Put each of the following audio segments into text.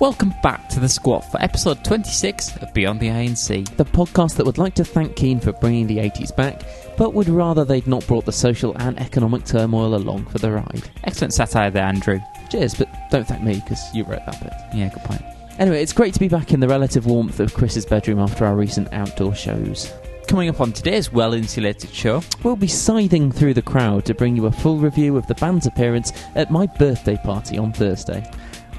Welcome back to the squat for episode 26 of Beyond the ANC. The podcast that would like to thank Keane for bringing the 80s back, but would rather they'd not brought the social and economic turmoil along for the ride. Excellent satire there, Andrew. Cheers, but don't thank me because you wrote that bit. Yeah, good point. Anyway, it's great to be back in the relative warmth of Chris's bedroom after our recent outdoor shows. Coming up on today's well insulated show, We'll be scything through the crowd to bring you a full review of the band's appearance at my birthday party on Thursday.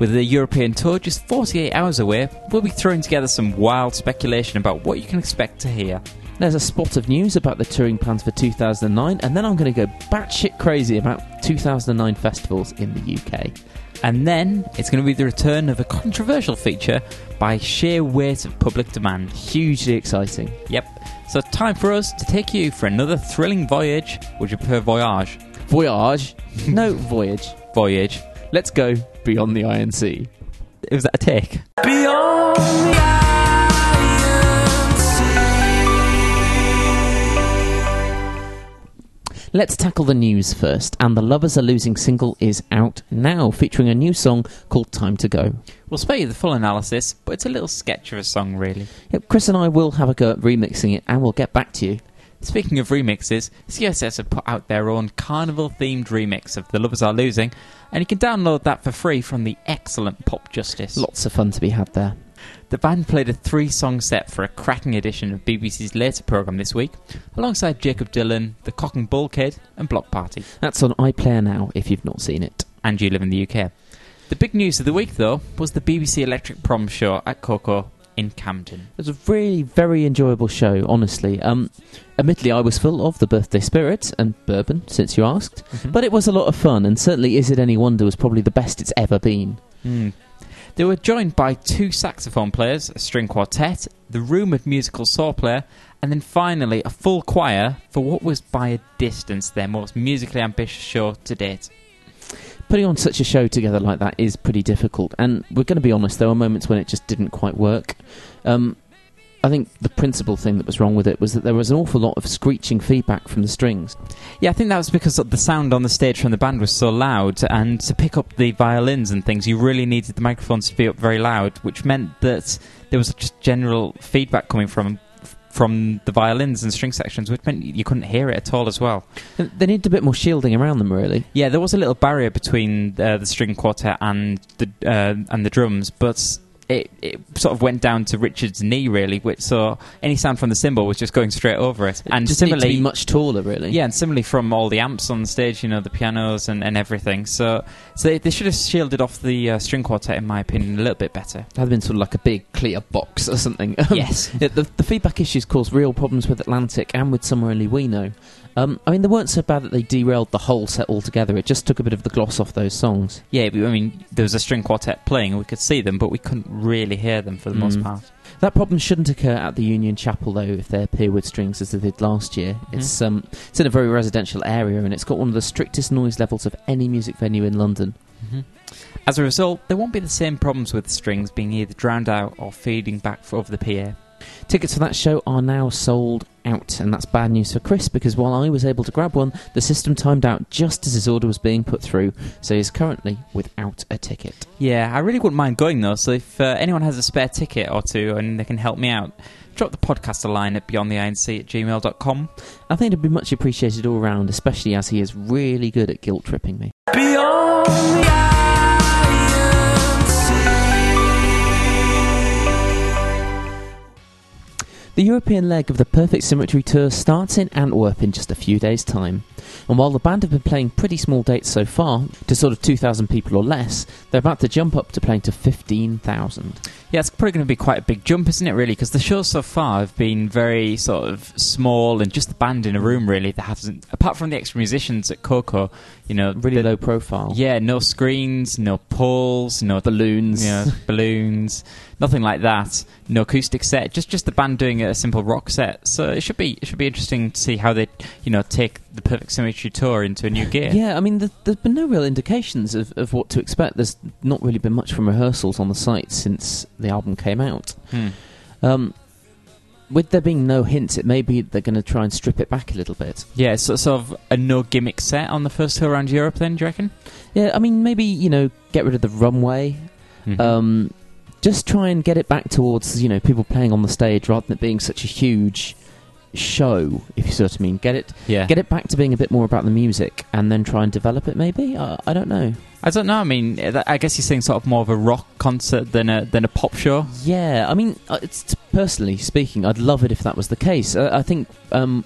With the European tour just 48 hours away, we'll be throwing together some wild speculation about what you can expect to hear. There's a spot of news about the touring plans for 2009, and then I'm going to go batshit crazy about 2009 festivals in the UK. And then it's going to be the return of a controversial feature by sheer weight of public demand. Hugely exciting. Yep. So time for us to take you for another thrilling voyage. Would you prefer voyage? Voyage? No, voyage. Voyage. Let's go beyond the INC. Was that a take? Beyond the Let's tackle the news first, and the Lovers Are Losing single is out now, featuring a new song called Time to Go. We'll spare you the full analysis, but it's a little sketch of a song, really. Yep, Chris and I will have a go at remixing it, and we'll get back to you. Speaking of remixes, CSS have put out their own carnival themed remix of The Lovers Are Losing, and you can download that for free from the excellent Popjustice. Lots of fun to be had there. The band played a three song set for a cracking edition of BBC's later programme this week, alongside Jakob Dylan, The Cocknbullkid, and Bloc Party. That's on iPlayer now if you've not seen it. And you live in the UK. The big news of the week, though, was the BBC Electric Prom show at Koko in Camden. It was a really very enjoyable show, honestly. Um, admittedly, I was full of the birthday spirit and bourbon, since you asked, but it was a lot of fun, and certainly Is It Any Wonder was probably the best it's ever been. Hmm. They were joined by two saxophone players, a string quartet, the rumoured musical saw player, and then finally a full choir for what was by a distance their most musically ambitious show to date. Putting on such a show together like that is pretty difficult, and we're going to be honest, there were moments when it just didn't quite work. Um, I think the principal thing that was wrong with it was that there was an awful lot of screeching feedback from the strings. Yeah, I think that was because the sound on the stage from the band was so loud, and to pick up the violins and things, you really needed the microphones to be up very loud, which meant that there was just general feedback coming from from the violins and string sections, which meant you couldn't hear it at all as well. They needed a bit more shielding around them, really. Yeah, there was a little barrier between uh, the string quartet and the uh, and the drums, but it, it sort of went down to Richard's knee, really. Which so any sound from the cymbal was just going straight over it. And And just needed to similarly, much taller, really. yeah, and similarly from all the amps on the stage, you know, the pianos and, and everything. So so they, they should have shielded off the uh, string quartet, in my opinion, a little bit better. Had been sort of like a big clear box or something. Yes. the, the feedback issues caused real problems with Atlantic and with Somewhere Only We Know. Um, I mean, they weren't so bad that they derailed the whole set altogether. It just took a bit of the gloss off those songs. Yeah, I mean, there was a string quartet playing, and we could see them, but we couldn't really hear them for the most Mm. part. That problem shouldn't occur at the Union Chapel, though, if they appear with strings as they did last year. Mm-hmm. It's um, it's in a very residential area, and it's got one of the strictest noise levels of any music venue in London. hmm As a result, there won't be the same problems with strings being either drowned out or feeding back over the PA. Tickets for that show are now sold out, and that's bad news for Chris because while I was able to grab one, the system timed out just as his order was being put through, so he's currently without a ticket. Yeah, I really wouldn't mind going though. So if uh, anyone has a spare ticket or two and they can help me out, drop the podcast a line at beyondtheinc at gmail.com. I think it'd be much appreciated all round, especially as he is really good at guilt tripping me. The European leg of the Perfect Symmetry Tour starts in Antwerp in just a few days' time. And while the band have been playing pretty small dates so far, to sort of 2,000 people or less, they're about to jump up to playing to 15,000. Yeah, it's probably going to be quite a big jump, isn't it, really? Because the shows so far have been very sort of small and just the band in a room, really. That hasn't, apart from the extra musicians at Koko, you know, Really the- low profile. Yeah, no screens, no poles, no Balloons. yeah, balloons, nothing like that. No acoustic set, just just the band doing a simple rock set. So it should be it should be interesting to see how they you know take the Perfect Symmetry tour into a new gear. Yeah, I mean, th there's been no real indications of, of what to expect. There's not really been much from rehearsals on the site since the album came out. Hmm. Um, with there being no hints, it may be they're going to try and strip it back a little bit. Yeah, so sort of a no gimmick set on the first tour around Europe. Then do you reckon? Yeah, I mean, maybe you know, get rid of the runway. Mhm. Um, just try and get it back towards you know people playing on the stage rather than it being such a huge show. If you sort of mean, get it Yeah. get it back to being a bit more about the music, and then try and develop it. Maybe I, I don't know. I don't know. I mean, uh, I guess you're saying sort of more of a rock concert than a than a pop show. Yeah, I mean, uh, it's personally speaking, I'd love it if that was the case. Uh, I think, um,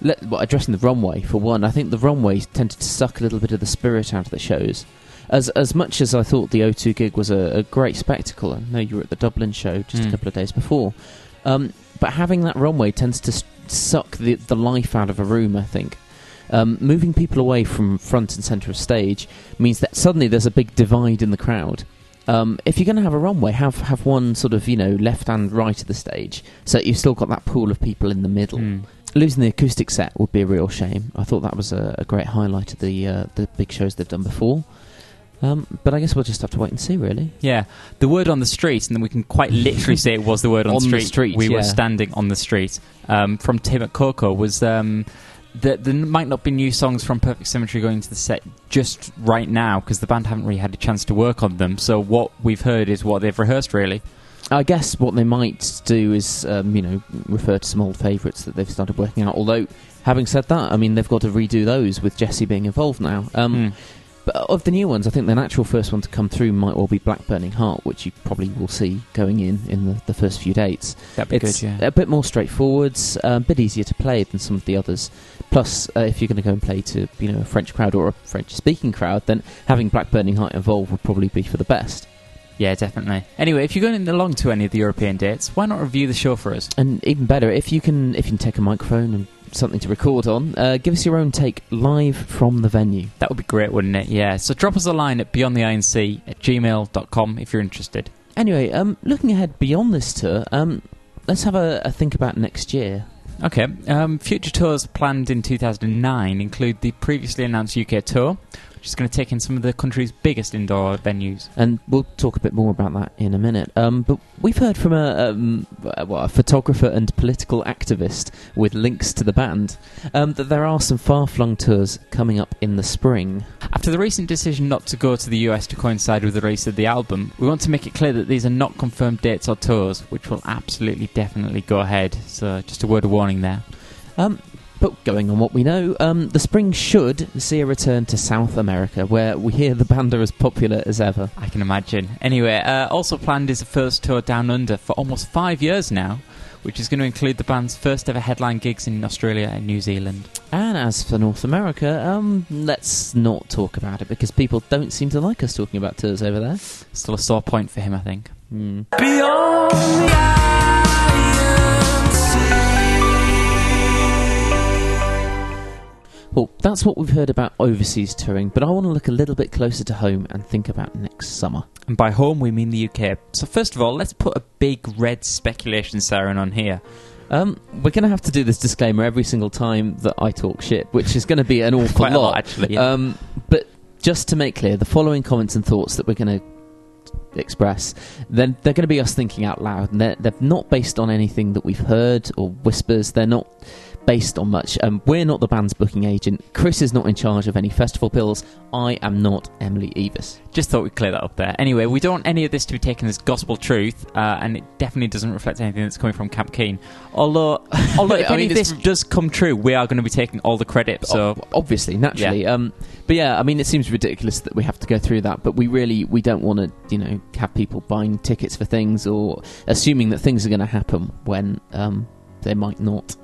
let, well, addressing the runway for one, I think the runway tended to suck a little bit of the spirit out of the shows. As as much as I thought the O2 gig was a, a great spectacle, I know you were at the Dublin show just Mm. a couple of days before, um, but having that runway tends to s- suck the the life out of a room. I think. Um, moving people away from front and centre of stage means that suddenly there's a big divide in the crowd. Um, if you're going to have a runway, have have one sort of you know left and right of the stage, so you've still got that pool of people in the middle. Hmm. Losing the acoustic set would be a real shame. I thought that was a, a great highlight of the uh, the big shows they've done before. Um, but I guess we'll just have to wait and see, really. Yeah, the word on the street, and then we can quite literally say it was the word on, On the street. street, We were standing on the street. Um, from Tim at Koko was um, that there might not be new songs from Perfect Symmetry going into the set just right now because the band haven't really had a chance to work on them. So what we've heard is what they've rehearsed, really. I guess what they might do is, um, you know, refer to some old favourites that they've started working out. Although, having said that, I mean, they've got to redo those with Jesse being involved now. Um, Hmm. But of the new ones, I think the natural first one to come through might well be Black Burning Heart, which you probably will see going in in the, the first few dates. That'd be it's good. Yeah. a bit more straightforward, uh, a bit easier to play than some of the others. Plus, uh, if you're going to go and play to you know a French crowd or a French-speaking crowd, then having Black Burning Heart involved would probably be for the best. Yeah, definitely. Anyway, if you're going along to any of the European dates, why not review the show for us? And even better, if you can if you can take a microphone and something to record on, uh, give us your own take live from the venue. That would be great, wouldn't it? Yeah. So drop us a line at beyondtheinc at gmail.com if you're interested. Anyway, um, looking ahead beyond this tour, um, let's have a, a think about next year. Okay. Um, future tours planned in 2009 include the previously announced UK tour, which is going to take in some of the country's biggest indoor venues. and we'll talk a bit more about that in a minute. Um, but we've heard from a, um, uh, well, a photographer and political activist with links to the band um, that there are some far-flung tours coming up in the spring. After the recent decision not to go to the US to coincide with the release of the album, we want to make it clear that these are not confirmed dates or tours, which will absolutely definitely go ahead. So just a word of warning there. Um, but going on what we know, um, the spring should see a return to South America, where we hear the band are as popular as ever. I can imagine. Anyway, uh, also planned is a first tour down under for almost five years now, which is going to include the band's first ever headline gigs in Australia and New Zealand. And as for North America, um, let's not talk about it because people don't seem to like us talking about tours over there. Still a sore point for him, I think. Hmm. Well, that's what we've heard about overseas touring, but I want to look a little bit closer to home and think about next summer. And by home, we mean the UK. So, first of all, let's put a big red speculation siren on here. Um, we're going to have to do this disclaimer every single time that I talk shit, which is going to be an awful lot. lot, actually. yeah. Um, but just to make clear, the following comments and thoughts that we're going to express, then they're going to be us thinking out loud, and they're, they're not based on anything that we've heard or whispers. They're not based on much. Um, we're not the band's booking agent. Chris is not in charge of any festival bills. I am not Emily Eavis. Just thought we'd clear that up there. Anyway, we don't want any of this to be taken as gospel truth, uh, and it definitely doesn't reflect anything that's coming from Camp Keane. Although, although if I any mean, of this does come true, we are going to be taking all the credit. So, obviously, naturally. Um, but yeah, I mean, it seems ridiculous that we have to go through that, but we really we don't want to, you know, have people buying tickets for things or assuming that things are going to happen when um, they might not.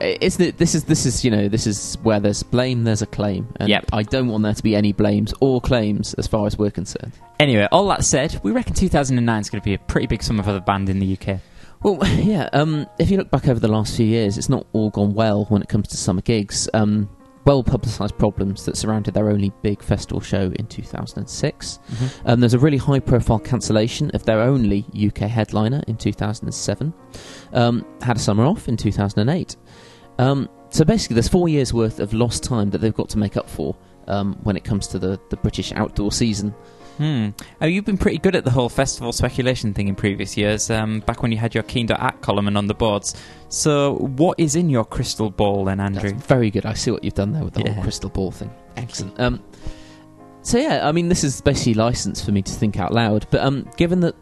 Isn't it? This is this is you know this is where there's blame, there's a claim, and Yep. I don't want there to be any blames or claims as far as we're concerned. anyway, all that said, we reckon 2009 is going to be a pretty big summer for the band in the UK. Well, yeah. Um, if you look back over the last few years, it's not all gone well when it comes to summer gigs. Um, well publicised problems that surrounded their only big festival show in 2006. Um, there's a really high profile cancellation of their only UK headliner in 2007. Um, had a summer off in 2008. Um, so basically, there's four years worth of lost time that they've got to make up for um, when it comes to the, the British outdoor season. Hmm. Oh, you've been pretty good at the whole festival speculation thing in previous years, um, back when you had your Keane.at column and on the boards. So, what is in your crystal ball then, Andrew? That's very good. I see what you've done there with the Yeah. whole crystal ball thing. Excellent. Um, so yeah, I mean, this is basically license for me to think out loud. But um, given the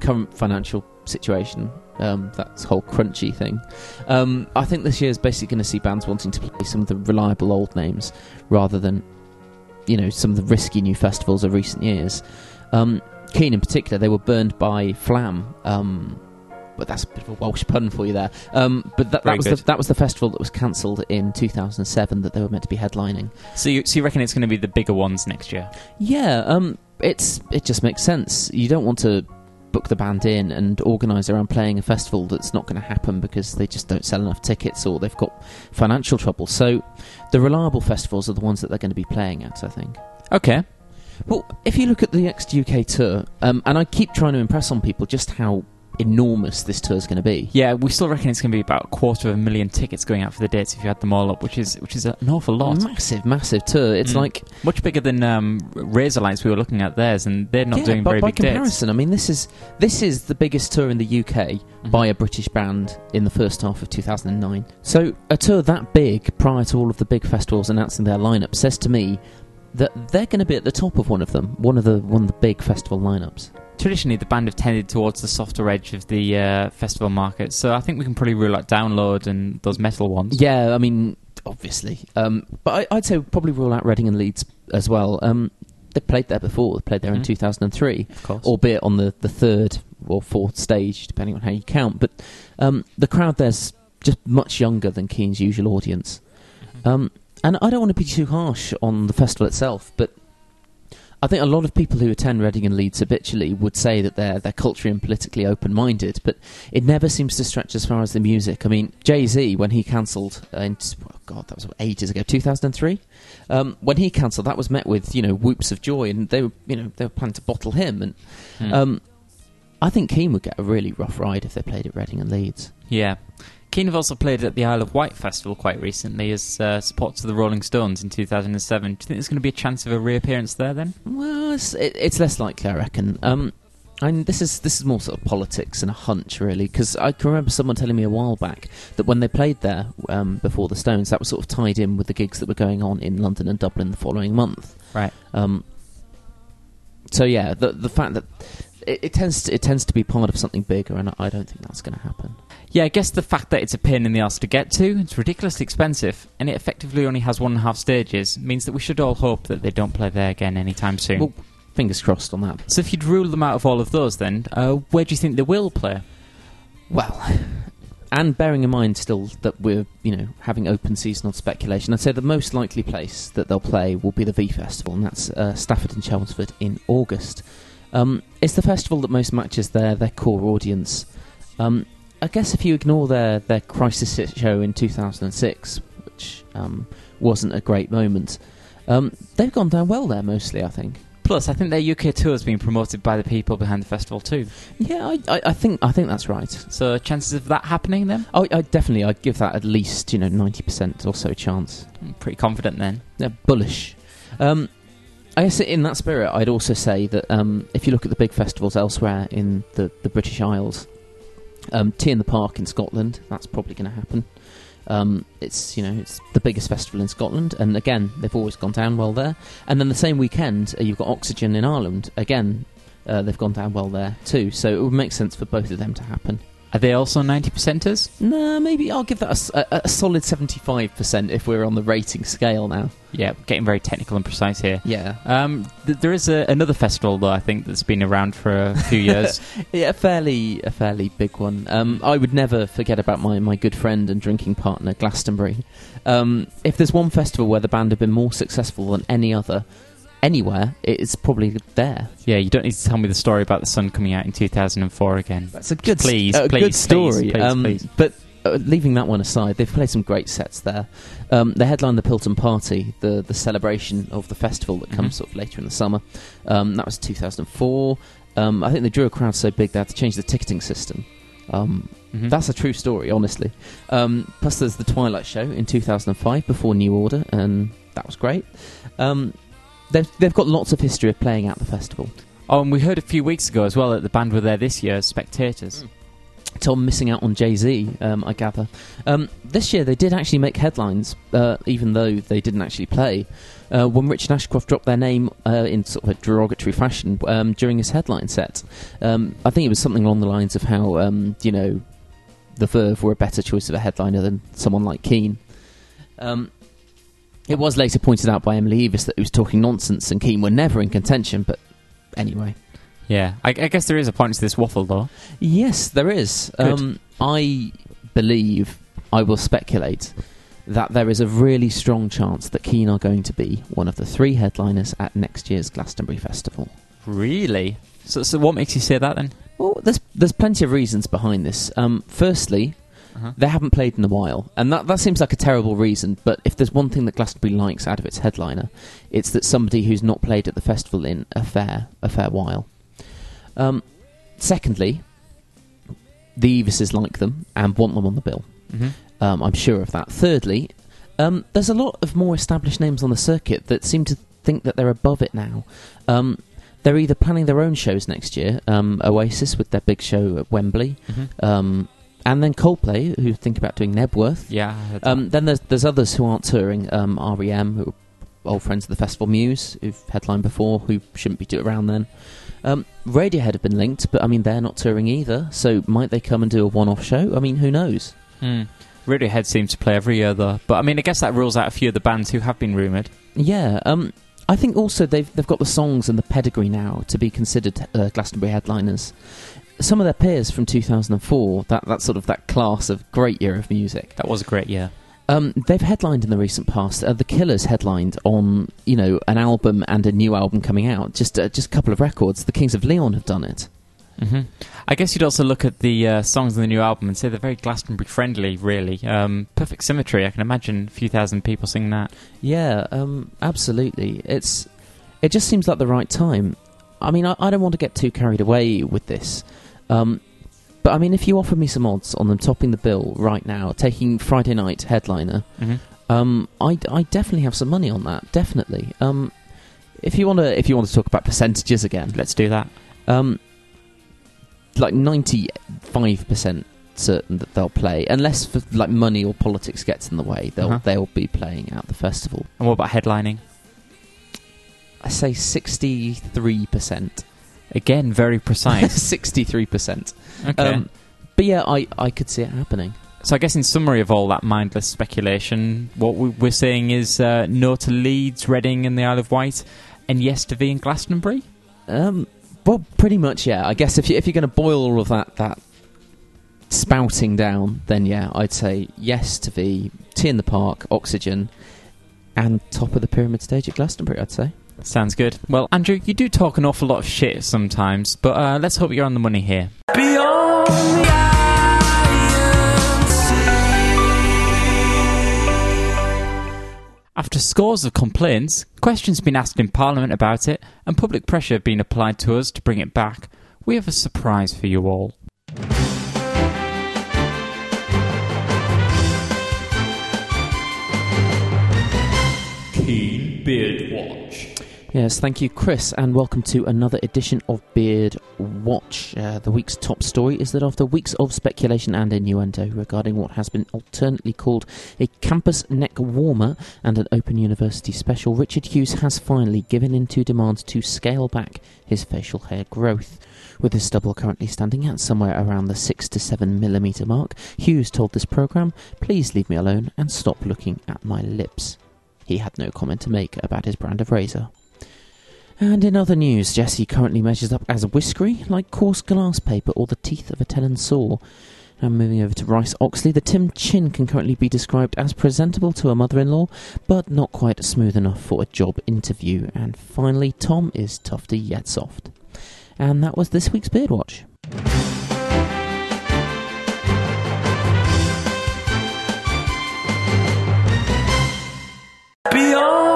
current financial situation, um, that whole crunchy thing, um, I think this year is basically going to see bands wanting to play some of the reliable old names rather than, you know, some of the risky new festivals of recent years. Um, Keane in particular, they were burned by Flam. Um, but that's a bit of a Welsh pun for you there. Um, but that, that was good. the, that was the festival that was cancelled in 2007 that they were meant to be headlining. So you, so you reckon it's going to be the bigger ones next year? Yeah, um, it's it just makes sense. You don't want to book the band in and organise around playing a festival that's not going to happen because they just don't sell enough tickets or they've got financial trouble. So the reliable festivals are the ones that they're going to be playing at. I think. Okay. Well, if you look at the Next UK tour, um, and I keep trying to impress on people just how enormous this tour is going to be. Yeah, we still reckon it's going to be about a quarter of a million tickets going out for the dates if you add them all up, which is which is an awful lot. Massive, massive tour. It's Mm. like Much bigger than um, Razorlight's we were looking at theirs, and they're not yeah, doing very by big dates. comparison, I mean this is this is the biggest tour in the UK Mhm. by a British band in the first half of 2009. So a tour that big prior to all of the big festivals announcing their lineup says to me that they're going to be at the top of one of them, one of the one of the big festival lineups. Traditionally, the band have tended towards the softer edge of the uh, festival market, so I think we can probably rule out Download and those metal ones. Yeah, I mean obviously, um, but I, I'd say probably rule out Reading and Leeds as well. Um, they played there before. They played there in Mhm. 2003. of course. albeit on the, the third or fourth stage, depending on how you count. But um, the crowd there's just much younger than Keane's usual audience. Mm-hmm. Um, and I don't want to be too harsh on the festival itself, but I think a lot of people who attend Reading and Leeds habitually would say that they're they're culturally and politically open minded, but it never seems to stretch as far as the music. I mean, Jay Z when he cancelled, uh, in, oh God, that was ages ago, two thousand and three. Um, when he cancelled, that was met with you know whoops of joy, and they were you know they were planning to bottle him, and Hmm. um, I think Keane would get a really rough ride if they played at Reading and Leeds. Yeah. Keane have also played at the Isle of Wight Festival quite recently as uh, support to the Rolling Stones in 2007. Do you think there's going to be a chance of a reappearance there then? Well, it's, it, it's less likely, I reckon. Um, and this is this is more sort of politics and a hunch, really, because I can remember someone telling me a while back that when they played there um, before the Stones, that was sort of tied in with the gigs that were going on in London and Dublin the following month. Right. Um, so yeah, the the fact that it, it tends to, it tends to be part of something bigger, and I don't think that's going to happen. Yeah, I guess the fact that it's a pain in the arse to get to, it's ridiculously expensive, and it effectively only has one and a half stages, means that we should all hope that they don't play there again anytime soon. Well, fingers crossed on that. so if you'd rule them out of all of those, then uh, where do you think they will play? Well, and bearing in mind still that we're you know having open season on speculation, I'd say the most likely place that they'll play will be the V Festival, and that's uh, Stafford and Chelmsford in August. Um, it's the festival that most matches their their core audience. Um, I guess if you ignore their their crisis show in 2006, which um, wasn't a great moment, um, they've gone down well there mostly. I think. Plus, I think their UK tour has been promoted by the people behind the festival too. Yeah, I, I, I think I think that's right. So chances of that happening then? I, I definitely I'd give that at least you know ninety percent or so chance. I'm pretty confident then. They're bullish. Um, I guess in that spirit, I'd also say that um, if you look at the big festivals elsewhere in the, the British Isles, um, T in the Park in Scotland, that's probably going to happen. Um, it's you know it's the biggest festival in Scotland, and again they've always gone down well there. And then the same weekend uh, you've got Oxegen in Ireland. Again, uh, they've gone down well there too. So it would make sense for both of them to happen. Are they also 90 percenters? No, maybe I'll give that a solid seventy-five percent if we're on the rating scale now. Yeah, getting very technical and precise here. Yeah, Um, th- there is a, another festival though I think that's been around for a few years. Yeah, a fairly a fairly big one. Um, I would never forget about my, my good friend and drinking partner Glastonbury. Um, if there's one festival where the band have been more successful than any other anywhere, it's probably there. yeah, you don't need to tell me the story about the sun coming out in 2004 again. That's a good, Please, a please, good story. please, please, um, please. But uh, leaving that one aside, they've played some great sets there. Um, they headlined the Pilton Party, the the celebration of the festival that comes Mhm. sort of later in the summer. Um, that was 2004. Um, I think they drew a crowd so big they had to change the ticketing system. Um, Mhm. That's a true story, honestly. Um, plus, there's the Twilight Show in 2005 before New Order, and that was great. Um, they've, they've got lots of history of playing at the festival. Oh, and we heard a few weeks ago as well that the band were there this year as spectators. Tom missing out on Jay Z, um, I gather. Um, this year they did actually make headlines, uh, even though they didn't actually play. Uh, when Richard Ashcroft dropped their name uh, in sort of a derogatory fashion um, during his headline set, um, I think it was something along the lines of how um, you know the Verve were a better choice of a headliner than someone like Keane. Um, it was later pointed out by Emily Eavis that he was talking nonsense and Keane were never in contention, but anyway. Yeah, I, I guess there is a point to this waffle, though. Yes, there is. Um, I believe, I will speculate, that there is a really strong chance that Keane are going to be one of the three headliners at next year's Glastonbury Festival. Really? So, so what makes you say that then? Well, there's there's plenty of reasons behind this. Um, firstly, Uh-huh. they haven't played in a while, and that that seems like a terrible reason. But if there's one thing that Glastonbury likes out of its headliner, it's that somebody who's not played at the festival in a fair a fair while. Um, secondly, the Eavises like them and want them on the bill. hmm Um, I'm sure of that. Thirdly, um, there's a lot of more established names on the circuit that seem to think that they're above it now. Um, they're either planning their own shows next year, um, Oasis with their big show at Wembley, hmm um, and then Coldplay, who think about doing Knebworth. Yeah. I heard that. Um, then there's there's others who aren't touring. Um, REM, who are old friends of the festival, Muse, who've headlined before, who shouldn't be around then. Um, Radiohead have been linked, but I mean they're not touring either. So might they come and do a one-off show? I mean, who knows? Hmm. Radiohead seems to play every year, though. But I mean, I guess that rules out a few of the bands who have been rumoured. Yeah, um, I think also they've they've got the songs and the pedigree now to be considered uh, Glastonbury headliners. Some of their peers from 2004, that that sort of that class of great year of music, That was a great year. um, they've headlined in the recent past. Uh, the Killers headlined on you know an album and a new album coming out. Just uh, just a couple of records. The Kings of Leon have done it. hmm I guess you'd also look at the uh, songs in the new album and say they're very Glastonbury friendly, really. Um, Perfect Symmetry, I can imagine a few thousand people singing that. Yeah, um, absolutely. It's it just seems like the right time. I mean, I, I don't want to get too carried away with this, um, but I mean, if you offer me some odds on them topping the bill right now, taking Friday night headliner, hmm um, I I definitely have some money on that. Definitely. Um, if you want to, if you want to talk about percentages again, Let's do that. um, like ninety five percent certain that they'll play, unless for, like money or politics gets in the way, they'll Uh-huh. they'll be playing at the festival. And what about headlining? I say 63%. Again, very precise. 63%. Okay. Um, but yeah, I, I could see it happening. so I guess in summary of all that mindless speculation, what we- we're saying is uh, no to Leeds, Reading, and the Isle of Wight, and yes to V and Glastonbury. Um, well, pretty much, yeah. I guess if, you, if you're going to boil all of that, that spouting down, then yeah, I'd say yes to V, T in the Park, Oxegen, and top of the pyramid stage at Glastonbury, I'd say. Sounds good. Well, Andrew, you do talk an awful lot of shit sometimes, but uh, let's hope you're on the money here. Beyond the After scores of complaints, questions been asked in Parliament about it, and public pressure being applied to us to bring it back, we have a surprise for you all. Keane Beard Watch. Yes, thank you, Chris, and welcome to another edition of Beard Watch. Uh, the week's top story is that after weeks of speculation and innuendo regarding what has been alternately called a campus neck warmer and an Open University special, Richard Hughes has finally given in to demands to scale back his facial hair growth. With his stubble currently standing at somewhere around the 6 to 7 millimetre mark, Hughes told this programme, Please leave me alone and stop looking at my lips. He had no comment to make about his brand of razor. And in other news, Jesse currently measures up as whiskery, like coarse glass paper or the teeth of a tenon saw. And moving over to Rice Oxley, the Tim Chin can currently be described as presentable to a mother in law, but not quite smooth enough for a job interview. And finally, Tom is tufty yet soft. And that was this week's Beard Watch. Beyond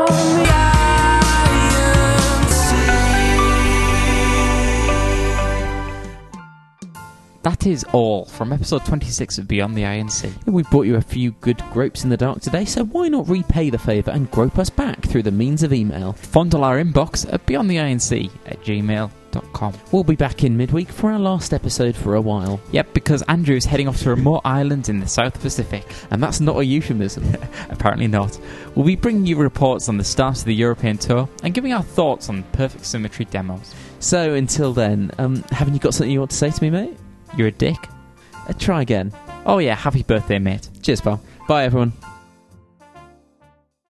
That is all from episode 26 of Beyond the INC. We brought you a few good gropes in the dark today, so why not repay the favour and grope us back through the means of email? Fondle our inbox at beyondtheinc at gmail.com. We'll be back in midweek for our last episode for a while. Yep, because Andrew's heading off to a remote island in the South Pacific. And that's not a euphemism. Apparently not. We'll be bringing you reports on the start of the European tour and giving our thoughts on Perfect Symmetry demos. so until then, um, haven't you got something you want to say to me, mate? You're a dick. Uh, try again. Oh yeah, happy birthday, mate. Cheers, pal. Bye, everyone.